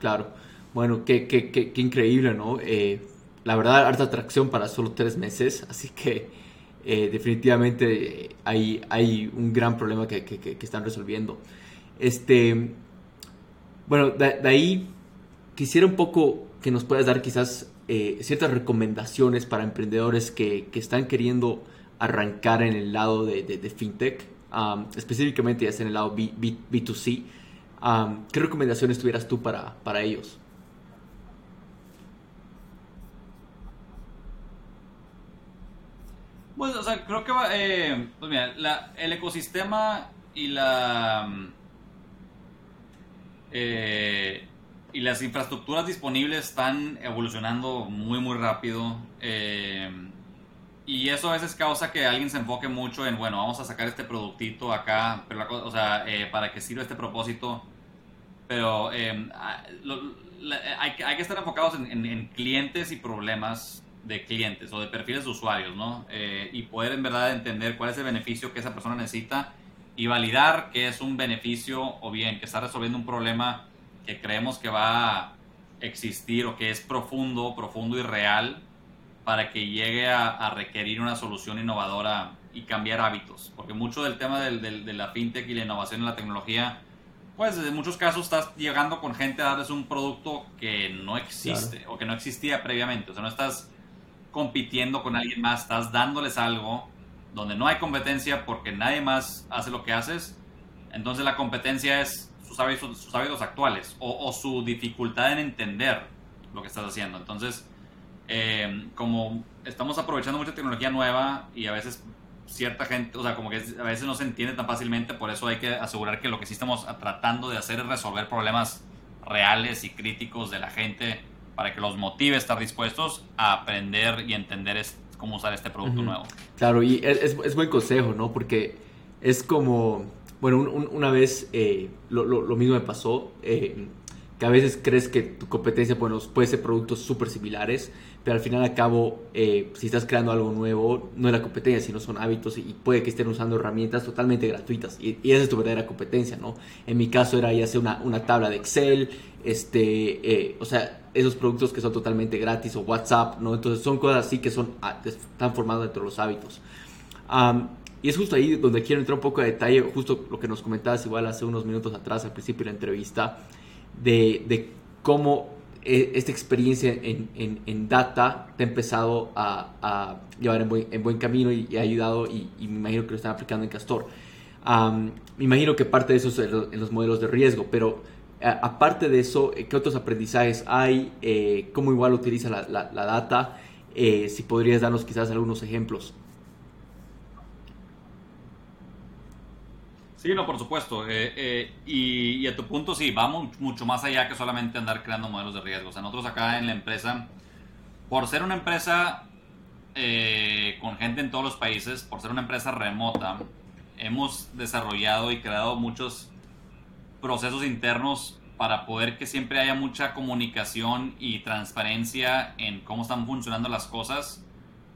[SPEAKER 2] Claro. Bueno, qué, qué, qué, increíble, ¿no? Eh, la verdad, harta atracción para solo tres meses, así que definitivamente hay, hay un gran problema que, que, están resolviendo. Este, bueno, de, de ahí quisiera un poco que nos puedas dar quizás eh, ciertas recomendaciones para emprendedores que, que, están queriendo arrancar en el lado de, fintech, específicamente ya sea en el lado B, 2 c ¿Qué recomendaciones tuvieras tú para, para ellos?
[SPEAKER 1] Pues, o sea, creo que eh, pues mira, el ecosistema y la... Eh, y las infraestructuras disponibles están evolucionando muy, muy rápido. Eh, y eso a veces causa que alguien se enfoque mucho en, bueno, vamos a sacar este productito acá, pero o sea, eh, para que sirva este propósito. Pero eh, hay, hay, que estar enfocados en, en, clientes y problemas de clientes o de perfiles de usuarios, ¿no? y poder en verdad entender cuál es el beneficio que esa persona necesita y validar que es un beneficio o bien que está resolviendo un problema que creemos que va a existir o que es profundo, profundo y real para que llegue a, requerir una solución innovadora y cambiar hábitos. Porque mucho del tema del, de la fintech y la innovación en la tecnología, pues en muchos casos estás llegando con gente a darles un producto que no existe o que no existía previamente. O sea, no estás compitiendo con alguien más, estás dándoles algo donde no hay competencia porque nadie más hace lo que haces. Entonces la competencia es sus hábitos, sus hábitos actuales o, su dificultad en entender lo que estás haciendo. Entonces, eh, como estamos aprovechando mucha tecnología nueva y a veces cierta gente, o sea, como que a veces no se entiende tan fácilmente, por eso hay que asegurar que lo que sí estamos tratando de hacer es resolver problemas reales y críticos de la gente para que los motive a estar dispuestos a aprender y entender cómo usar este producto nuevo.
[SPEAKER 2] Claro, y es, es, buen consejo, ¿no? Porque es como bueno, una vez eh, lo, mismo me pasó, eh, que a veces crees que tu competencia bueno, puede ser productos súper similares, pero al final al cabo, eh, si estás creando algo nuevo, no es la competencia, sino son hábitos y puede que estén usando herramientas totalmente gratuitas. Y, esa es tu verdadera competencia, ¿no? En mi caso era ya sea una, una tabla de Excel, este, o sea, esos productos que son totalmente gratis o WhatsApp, ¿no? Entonces son cosas así que son, ah, están formadas dentro de los hábitos. Y es justo ahí donde quiero entrar un poco de detalle, justo lo que nos comentabas igual hace unos minutos atrás, al principio de la entrevista, de, de cómo eh, esta experiencia en, en, en, data te ha empezado a, a llevar en buen, en buen, camino y, ha ayudado y, me imagino que lo están aplicando en Castor. me imagino que parte de eso es en los, modelos de riesgo, pero aparte de eso, ¿qué otros aprendizajes hay? ¿Cómo igual utiliza la, la data? si podrías darnos quizás algunos ejemplos.
[SPEAKER 1] Sí, no, por supuesto. Eh, eh, y, a tu punto, sí, vamos mucho más allá que solamente andar creando modelos de riesgo. O sea, nosotros acá en la empresa, por ser una empresa eh, con gente en todos los países, por ser una empresa remota, hemos desarrollado y creado muchos procesos internos para poder que siempre haya mucha comunicación y transparencia en cómo están funcionando las cosas,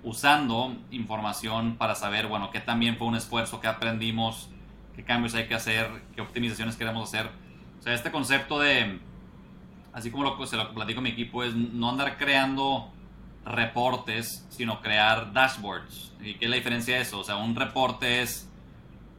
[SPEAKER 1] usando información para saber, bueno, qué también fue un esfuerzo, qué aprendimos qué cambios hay que hacer, qué optimizaciones queremos hacer. O sea, este concepto de, así como lo, se lo platico a mi equipo, es no andar creando reportes, sino crear dashboards. ¿Y qué es la diferencia de eso? O sea, un reporte es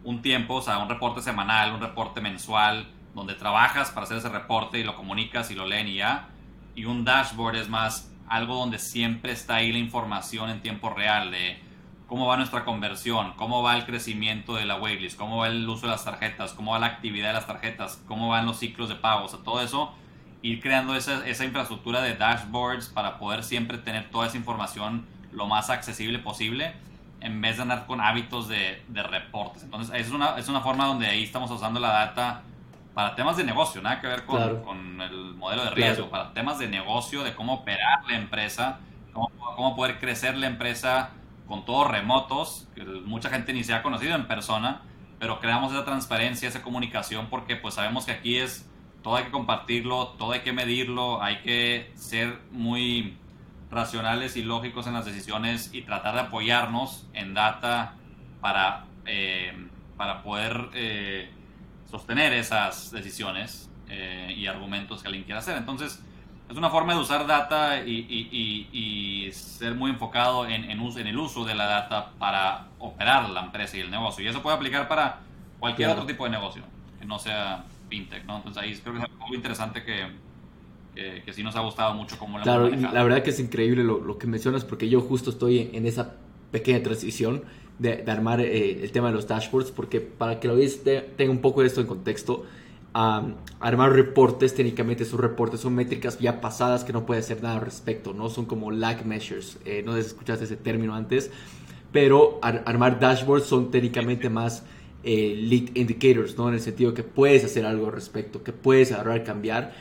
[SPEAKER 1] un tiempo, o sea, un reporte semanal, un reporte mensual, donde trabajas para hacer ese reporte y lo comunicas y lo leen y ya. Y un dashboard es más algo donde siempre está ahí la información en tiempo real de cómo va nuestra conversión, cómo va el crecimiento de la waitlist, cómo va el uso de las tarjetas, cómo va la actividad de las tarjetas, cómo van los ciclos de pagos, todo eso, ir creando esa, esa infraestructura de dashboards para poder siempre tener toda esa información lo más accesible posible en vez de andar con hábitos de, de reportes. Entonces, es una, es una forma donde ahí estamos usando la data para temas de negocio, nada que ver con, con el modelo de riesgo, para temas de negocio, de cómo operar la empresa, cómo, cómo poder crecer la empresa con todos remotos, mucha gente ni se ha conocido en persona, pero creamos esa transparencia, esa comunicación, porque pues sabemos que aquí es, todo hay que compartirlo, todo hay que medirlo, hay que ser muy racionales y lógicos en las decisiones y tratar de apoyarnos en data para, eh, para poder eh, sostener esas decisiones eh, y argumentos que alguien quiera hacer. Entonces, es una forma de usar data y, ser muy enfocado en, en, en, el uso de la data para operar la empresa y el negocio. Y eso puede aplicar para cualquier otro tipo de negocio, que no sea fintech, ¿no? Entonces ahí creo que es algo interesante que, que, sí nos ha gustado mucho como
[SPEAKER 2] la Claro, la verdad que es increíble lo, lo, que mencionas porque yo justo estoy en esa pequeña transición de, de armar eh, el tema de los dashboards porque para que lo veáis tenga un poco de esto en contexto, armar reportes, técnicamente esos reportes son métricas ya pasadas que no puede hacer nada al respecto, ¿no? Son como lag measures, eh, no escuchaste ese término antes, pero armar dashboards son técnicamente más eh, lead indicators, ¿no? En el sentido que puedes hacer algo al respecto, que puedes agarrar, cambiar.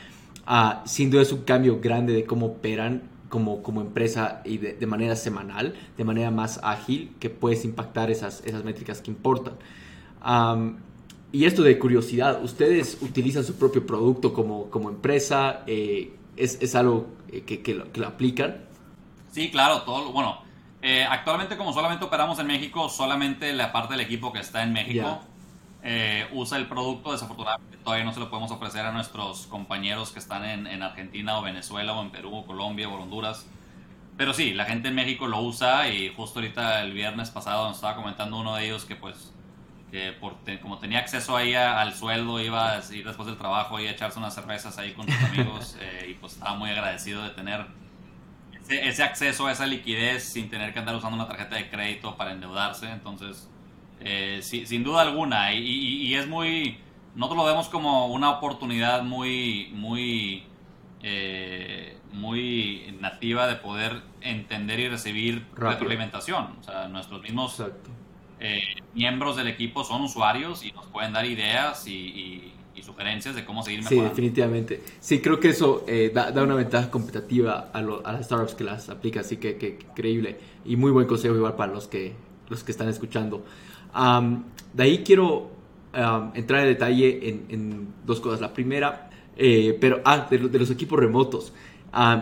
[SPEAKER 2] Uh, sin duda es un cambio grande de cómo operan como, como empresa y de, manera semanal, de manera más ágil, que puedes impactar esas, esas métricas que importan. Y esto de curiosidad, ¿ustedes utilizan su propio producto como, como empresa? Eh, ¿es, ¿es, algo eh, que, que, lo, aplican?
[SPEAKER 1] Sí, claro, todo, bueno, eh, actualmente como solamente operamos en México, solamente la parte del equipo que está en México usa el producto, desafortunadamente todavía no se lo podemos ofrecer a nuestros compañeros que están en, en Argentina o Venezuela o en Perú o Colombia o Honduras. Pero sí, la gente en México lo usa y justo ahorita el viernes pasado nos estaba comentando uno de ellos que pues que por como tenía acceso ahí al sueldo, iba a ir después del trabajo y a echarse unas cervezas ahí con sus amigos eh, y pues estaba muy agradecido de tener ese, acceso a esa liquidez sin tener que andar usando una tarjeta de crédito para endeudarse. Entonces, eh, sin duda alguna, y, es muy, nosotros lo vemos como una oportunidad muy, muy, eh, muy nativa de poder entender y recibir retroalimentación. O sea, nuestros mismos... Eh, miembros del equipo son usuarios y nos pueden dar ideas y, sugerencias de cómo seguir mejorando.
[SPEAKER 2] Sí, definitivamente. Sí, creo que eso eh, da, una ventaja competitiva a, las startups que las aplica, así que, que, increíble. Y muy buen consejo igual para los que, los que están escuchando. de ahí quiero entrar en detalle en, dos cosas. La primera, eh, pero ah, de, los equipos remotos.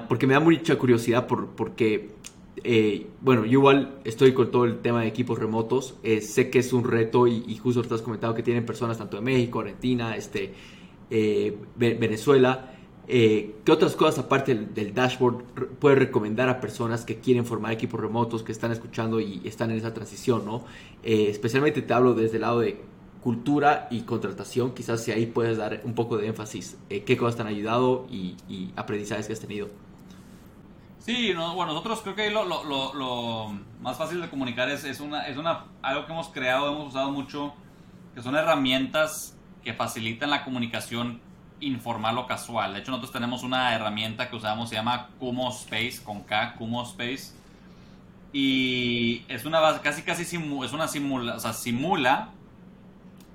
[SPEAKER 2] porque me da mucha curiosidad por, porque eh, bueno, yo igual estoy con todo el tema de equipos remotos. Eh, sé que es un reto y, justo te has comentado que tienen personas tanto de México, Argentina, este, eh, Venezuela. ¿Qué otras cosas aparte del, dashboard puedes recomendar a personas que quieren formar equipos remotos, que están escuchando y están en esa transición? ¿no? especialmente te hablo desde el lado de cultura y contratación. Quizás si ahí puedes dar un poco de énfasis. ¿Qué cosas te han ayudado y, y aprendizajes que has tenido?
[SPEAKER 1] Sí, bueno, nosotros creo que lo, lo, lo, más fácil de comunicar es, es, una, es una, algo que hemos creado, hemos usado mucho, que son herramientas que facilitan la comunicación informal o casual. De hecho, nosotros tenemos una herramienta que usamos, se llama Kumo Space, con K, Kumo Space. Y es una casi casi es una simula, o sea, simula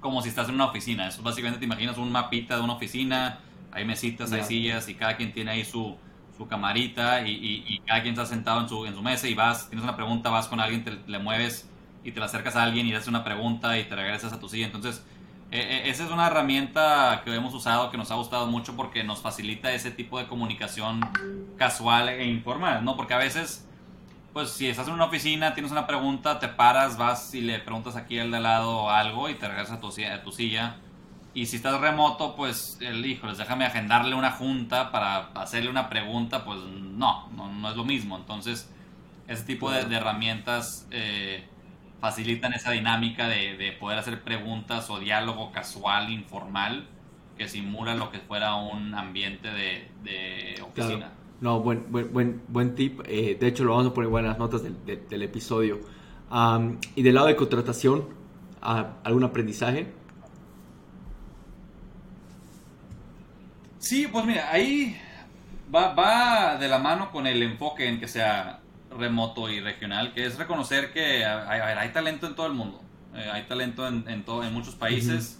[SPEAKER 1] como si estás en una oficina. Eso básicamente te imaginas un mapita de una oficina, hay mesitas, hay sillas y cada quien tiene ahí su, su camarita y, cada quien está sentado en su, en su mesa y vas, tienes una pregunta, vas con alguien, te, le mueves y te la acercas a alguien y le haces una pregunta y te regresas a tu silla. Entonces, e, e, esa es una herramienta que hemos usado que nos ha gustado mucho porque nos facilita ese tipo de comunicación casual e informal, ¿no? Porque a veces, pues si estás en una oficina, tienes una pregunta, te paras, vas y le preguntas aquí al de lado algo y te regresas a tu, a tu silla. Y si estás remoto, pues, el hijo, les déjame agendarle una junta para hacerle una pregunta, pues no, no, es lo mismo. Entonces, ese tipo de, herramientas eh, facilitan esa dinámica de, poder hacer preguntas o diálogo casual, informal, que simula lo que fuera un ambiente de, oficina.
[SPEAKER 2] No, buen, buen, buen, buen tip. Eh, de hecho, lo vamos a poner en las notas del, episodio. y del lado de contratación, ah, ¿algún aprendizaje?
[SPEAKER 1] Sí, pues mira, ahí va, va de la mano con el enfoque en que sea remoto y regional, que es reconocer que hay, talento en todo el mundo, eh, hay talento en, en, todo, en muchos países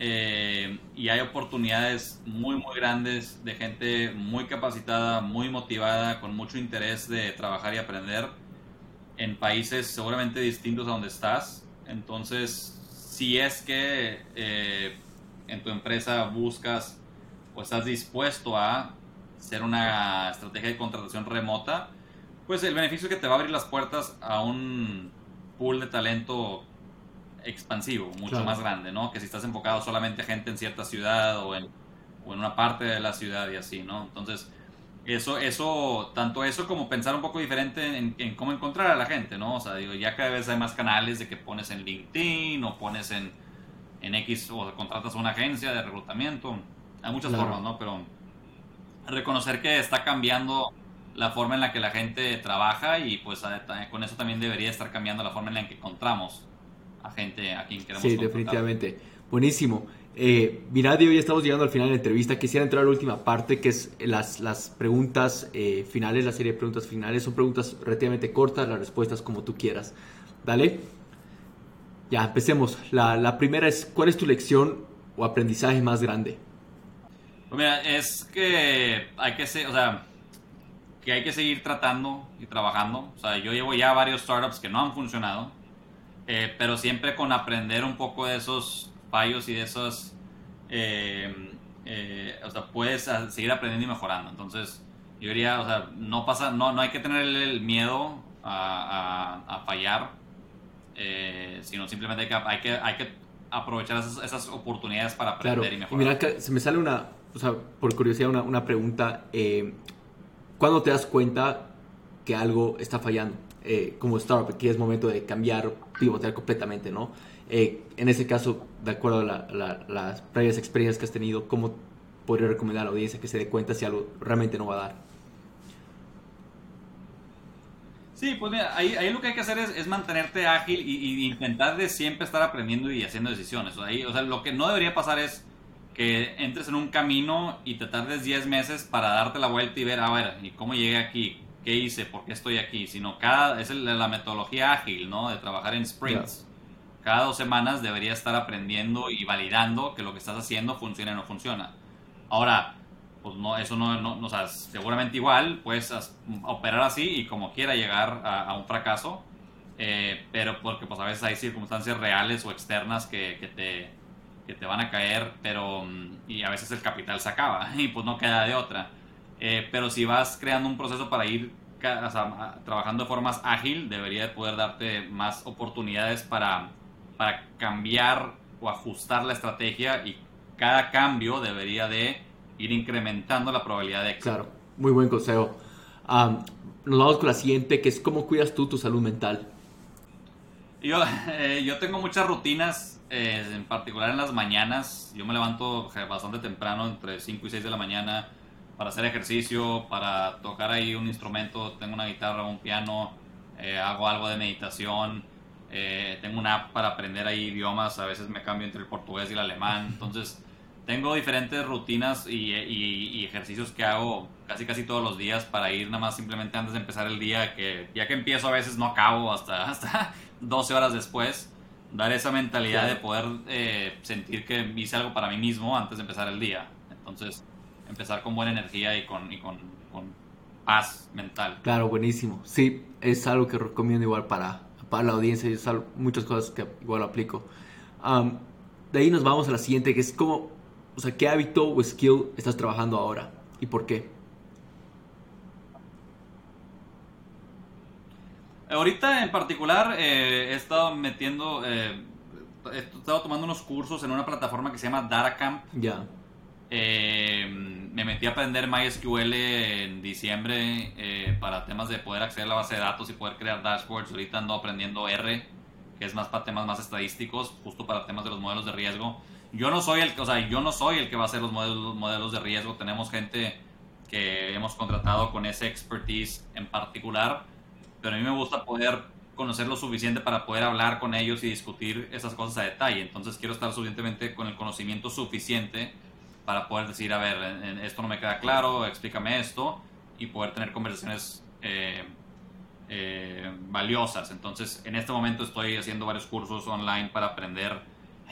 [SPEAKER 1] eh, y hay oportunidades muy, muy grandes de gente muy capacitada, muy motivada, con mucho interés de trabajar y aprender en países seguramente distintos a donde estás. Entonces, si es que eh, en tu empresa buscas o estás dispuesto a hacer una estrategia de contratación remota, pues el beneficio es que te va a abrir las puertas a un pool de talento expansivo, mucho más grande, ¿no? Que si estás enfocado solamente a gente en cierta ciudad o en, o en una parte de la ciudad y así, ¿no? Entonces, eso, eso, tanto eso como pensar un poco diferente en, cómo encontrar a la gente, ¿no? O sea, digo, ya cada vez hay más canales de que pones en LinkedIn o pones en, en X o contratas a una agencia de reclutamiento. Hay muchas formas, ¿no? Pero reconocer que está cambiando la forma en la que la gente trabaja y pues con eso también debería estar cambiando la forma en la que encontramos a gente a quien queremos
[SPEAKER 2] Sí, definitivamente. Buenísimo. Eh, mira, Diego, ya estamos llegando al final de la entrevista. Quisiera entrar a la última parte, que es las, las preguntas eh, finales, la serie de preguntas finales. Son preguntas relativamente cortas, las respuestas como tú quieras. Dale. Ya, empecemos. La, la primera es, ¿cuál es tu lección o aprendizaje más grande?
[SPEAKER 1] Mira, es que hay que ser, o sea, que hay que seguir tratando y trabajando. O sea, yo llevo ya varios startups que no han funcionado, eh, pero siempre con aprender un poco de esos fallos y de esos... Eh, eh, o sea, puedes seguir aprendiendo y mejorando. Entonces, yo diría, o sea, no pasa, no, no hay que tener el miedo a, a, fallar, sino simplemente hay que, hay que, hay que aprovechar esas, esas oportunidades para aprender y mejorar.
[SPEAKER 2] mira, que se me sale una, o sea, por curiosidad, una, una pregunta. ¿Cuándo te das cuenta que algo está fallando? Eh, como startup, que es momento de cambiar, pivotear completamente, ¿no? Eh, en ese caso, de acuerdo a las previas experiencias que has tenido, ¿cómo podría recomendar a la audiencia que se dé cuenta si algo realmente no va a dar?
[SPEAKER 1] Sí, pues mira, ahí, lo que hay que hacer es, mantenerte ágil y, intentar de siempre estar aprendiendo y haciendo decisiones. ahí, o sea, lo que no debería pasar es que entres en un camino y te tardes 10 meses para darte la vuelta y ver, a ver, ¿y cómo llegué aquí? ¿Qué hice? ¿Por qué estoy aquí? Sino cada, es la metodología ágil, ¿no? De trabajar en sprints. Cada dos semanas deberías estar aprendiendo y validando que lo que estás haciendo funciona o no funciona. Ahora, pues no, eso no, no, o sea, seguramente igual puedes operar así y como quiera llegar a, un fracaso, eh, pero porque pues a veces hay circunstancias reales o externas que, que te que te van a caer, pero mm, y a veces el capital se acaba y pues no queda de otra. Eh, pero si vas creando un proceso para ir trabajando de forma más ágil, debería de poder darte más oportunidades para, para cambiar o ajustar la estrategia y cada cambio debería de ir incrementando la probabilidad de éxito.
[SPEAKER 2] Claro, muy buen consejo. nos vamos con la siguiente, que es cómo cuidas tú tu salud mental.
[SPEAKER 1] Yo, eh, yo tengo muchas rutinas eh, en particular en las mañanas, yo me levanto bastante temprano, entre 5 y 6 de la mañana, para hacer ejercicio, para tocar ahí un instrumento, tengo una guitarra, un piano, eh, hago algo de meditación, eh, tengo una app para aprender ahí idiomas, a veces me cambio entre el portugués y el alemán, entonces tengo diferentes rutinas y, ejercicios que hago casi casi todos los días para ir nada más simplemente antes de empezar el día, que ya que empiezo a veces no acabo hasta, hasta 12 horas después, dar esa mentalidad de poder eh, sentir que hice algo para mí mismo antes de empezar el día. Entonces, empezar con buena energía y con, y con, paz mental.
[SPEAKER 2] Claro, buenísimo. Sí, es algo que recomiendo igual para, para la audiencia y es muchas cosas que igual aplico. de ahí nos vamos a la siguiente, que es como, o sea, ¿qué hábito o skill estás trabajando ahora y por qué?
[SPEAKER 1] Ahorita en particular eh, he estado metiendo, eh, he estado tomando unos cursos en una plataforma que se llama DataCamp.
[SPEAKER 2] Ya.
[SPEAKER 1] Eh, me metí a aprender MySQL en diciembre eh, para temas de poder acceder a la base de datos y poder crear dashboards. Ahorita ando aprendiendo R, que es más para temas más estadísticos, justo para temas de los modelos de riesgo. Yo no soy el, o sea, yo no soy el que va a hacer los modelos, modelos de riesgo. Tenemos gente que hemos contratado con ese expertise en particular, pero a mí me gusta poder conocer lo suficiente para poder hablar con ellos y discutir esas cosas a detalle. Entonces quiero estar suficientemente con el conocimiento suficiente para poder decir, a ver, esto no me queda claro, explícame esto, y poder tener conversaciones eh, eh, valiosas. Entonces, en este momento estoy haciendo varios cursos online para aprender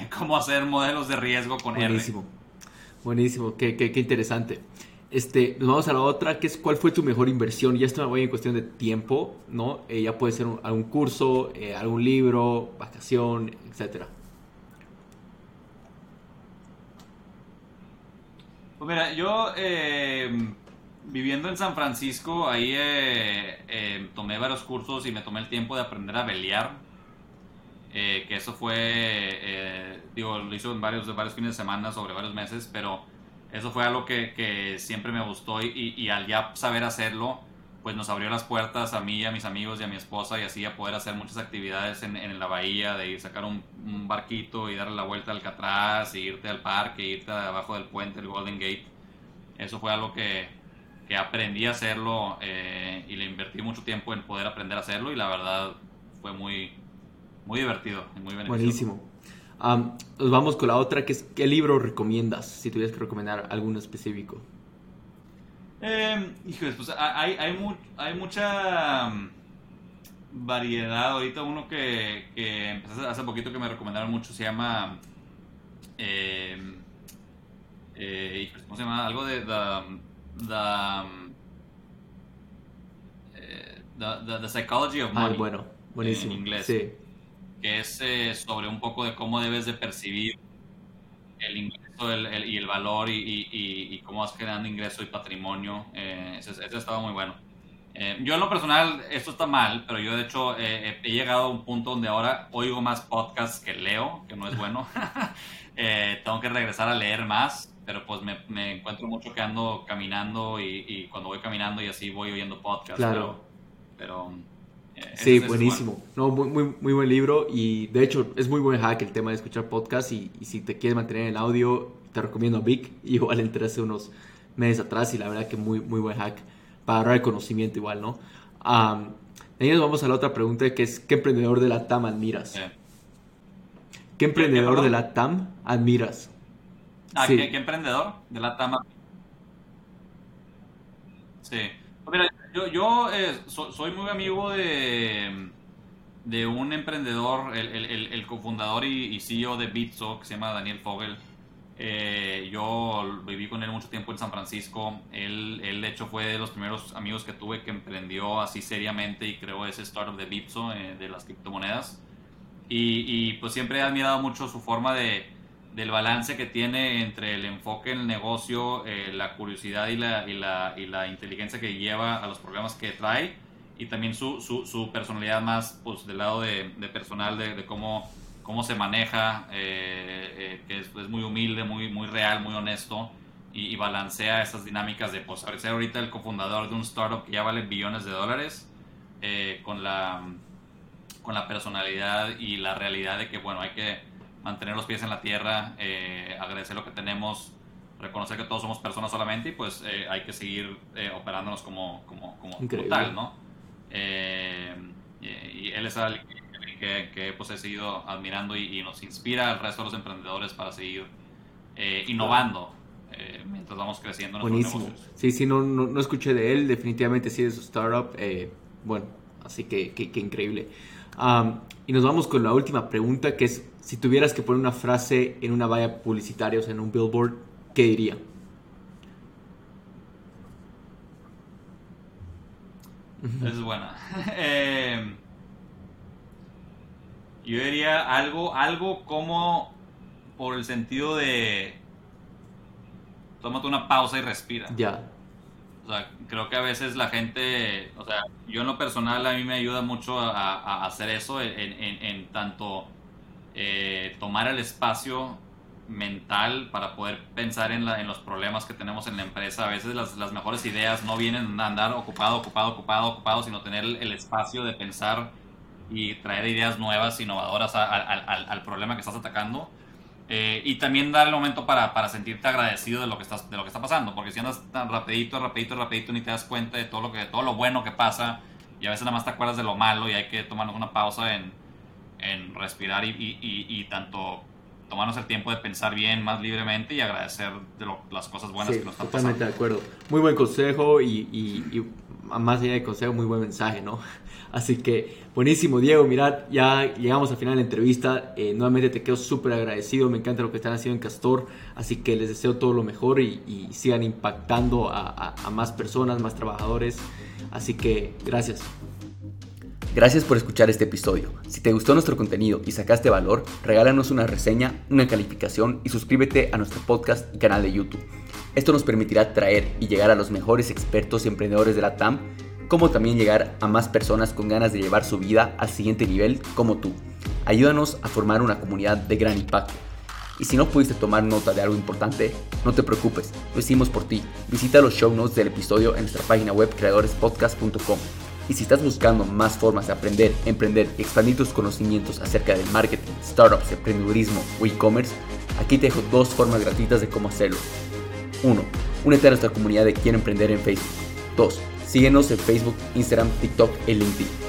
[SPEAKER 1] cómo hacer modelos de riesgo con
[SPEAKER 2] Buenísimo. Buenísimo, qué, qué, qué, interesante. Este, nos vamos a la otra, que es cuál fue tu mejor inversión. Y esto me voy en cuestión de tiempo, ¿no? Eh, ya puede ser algún curso, algún libro, vacación, etcétera.
[SPEAKER 1] Pues mira, yo eh, viviendo en San Francisco, ahí eh, eh, tomé varios cursos y me tomé el tiempo de aprender a velear. que eso fue, digo, lo hice en varios, varios fines de semana sobre varios meses, pero eso fue algo que, siempre me gustó y, al ya saber hacerlo, pues nos abrió las puertas a mí, a mis amigos y a mi esposa y así a poder hacer muchas actividades en, en la bahía, de ir sacar un, barquito y darle la vuelta al Catraz, y irte al parque, irte abajo del puente, el Golden Gate. Eso fue algo que, que aprendí a hacerlo eh, y le invertí mucho tiempo en poder aprender a hacerlo y la verdad fue muy, muy divertido y muy beneficioso.
[SPEAKER 2] Buenísimo. Nos vamos con la otra, que es ¿qué libro recomiendas? Si tuvieras que recomendar alguno específico.
[SPEAKER 1] Eh, pues hay, hay, hay mucha variedad. Ahorita uno que, que empecé hace poquito que me recomendaron mucho se llama... Em, eh, ¿Cómo se llama? Algo de... The, eh, the, the, Psychology of Money.
[SPEAKER 2] Ah, bueno, buenísimo.
[SPEAKER 1] En inglés. Sí. Que es eh, sobre un poco de cómo debes de percibir el ingreso y el valor y, cómo vas generando ingreso y patrimonio. Eh, ese, estaba muy bueno. Eh, yo en lo personal, esto está mal, pero yo de hecho eh, he llegado a un punto donde ahora oigo más podcasts que leo, que no es bueno. tengo que regresar a leer más, pero pues me, encuentro mucho que ando caminando y, cuando voy caminando y así voy oyendo podcasts.
[SPEAKER 2] Claro.
[SPEAKER 1] pero
[SPEAKER 2] sí, buenísimo. No, muy, muy, muy, buen libro y de hecho es muy buen hack el tema de escuchar podcast y, si te quieres mantener en audio, te recomiendo a Vic. Igual entré hace unos meses atrás y la verdad que muy, muy buen hack para ahorrar conocimiento igual, ¿no? Um, ahí nos vamos a la otra pregunta que es ¿qué emprendedor de la TAM admiras? ¿Qué emprendedor de la TAM admiras?
[SPEAKER 1] Ah, ¿qué, emprendedor de la TAM? Sí. Pues mira, yo, yo eh, soy muy amigo de, de un emprendedor, el, el, el cofundador y, CEO de Bitso, que se llama Daniel Fogel. Eh, yo viví con él mucho tiempo en San Francisco. Él, él, de hecho, fue de los primeros amigos que tuve que emprendió así seriamente y creó ese startup de Bitso, eh, de las criptomonedas. Y, y, pues siempre he admirado mucho su forma de, del balance que tiene entre el enfoque en el negocio, eh, la curiosidad y la, y, la, y la, inteligencia que lleva a los problemas que trae y también su, su, su personalidad más pues, del lado de, de personal, de, cómo, cómo se maneja, eh, eh, que es, muy humilde, muy, muy real, muy honesto y, balancea esas dinámicas de pues, ser ahorita el cofundador de un startup que ya vale billones de dólares con, la, con la personalidad y la realidad de que bueno, hay que mantener los pies en la tierra, eh, agradecer lo que tenemos, reconocer que todos somos personas solamente y pues eh, hay que seguir eh, operándonos como, como, como tal, ¿no? y él es alguien que, que, pues, he seguido admirando y, nos inspira al resto de los emprendedores para seguir eh, innovando eh, mientras vamos creciendo.
[SPEAKER 2] Buenísimo. Sí, sí, no, no, escuché de él, definitivamente sí de su startup. bueno, así que, que, increíble. y nos vamos con la última pregunta, que es, si tuvieras que poner una frase en una valla publicitaria, o sea, en un billboard, ¿qué diría?
[SPEAKER 1] Es buena. eh, yo diría algo, algo como por el sentido de tómate una pausa y respira.
[SPEAKER 2] Ya.
[SPEAKER 1] O sea, creo que a veces la gente, o sea, yo en lo personal a mí me ayuda mucho a, hacer eso, en, tanto eh, tomar el espacio mental para poder pensar en, la, en, los problemas que tenemos en la empresa. A veces las, las, mejores ideas no vienen a andar ocupado, ocupado, ocupado, ocupado, sino tener el espacio de pensar y traer ideas nuevas, innovadoras al, problema que estás atacando. Eh, y también dar el momento para, para, sentirte agradecido de lo que estás de lo que está pasando porque si andas tan rapidito rapidito rapidito ni te das cuenta de todo lo que todo lo bueno que pasa y a veces nada más te acuerdas de lo malo y hay que tomarnos una pausa en, en respirar y, y, y, tanto tomarnos el tiempo de pensar bien más libremente y agradecer de las cosas buenas que nos están
[SPEAKER 2] totalmente de acuerdo muy buen consejo y, y más allá de consejo muy buen mensaje no Así que buenísimo, Diego. Mirad, ya llegamos al final de la entrevista. Eh, nuevamente te quedo súper agradecido. Me encanta lo que están haciendo en Castor. Así que les deseo todo lo mejor y, sigan impactando a, más personas, más trabajadores. Así que gracias. Gracias por escuchar este episodio. Si te gustó nuestro contenido y sacaste valor, regálanos una reseña, una calificación y suscríbete a nuestro podcast y canal de YouTube. Esto nos permitirá traer y llegar a los mejores expertos y emprendedores de la TAM como también llegar a más personas con ganas de llevar su vida al siguiente nivel como tú. Ayúdanos a formar una comunidad de gran impacto. Y si no pudiste tomar nota de algo importante, no te preocupes, lo hicimos por ti. Visita los show notes del episodio en nuestra página web creadorespodcast.com. Y si estás buscando más formas de aprender, emprender y expandir tus conocimientos acerca del marketing, startups, emprendedurismo o e-commerce, aquí te dejo dos formas gratuitas de cómo hacerlo. 1. Únete a nuestra comunidad de Quiero Emprender en Facebook. 2. Síguenos en Facebook, Instagram, TikTok y LinkedIn.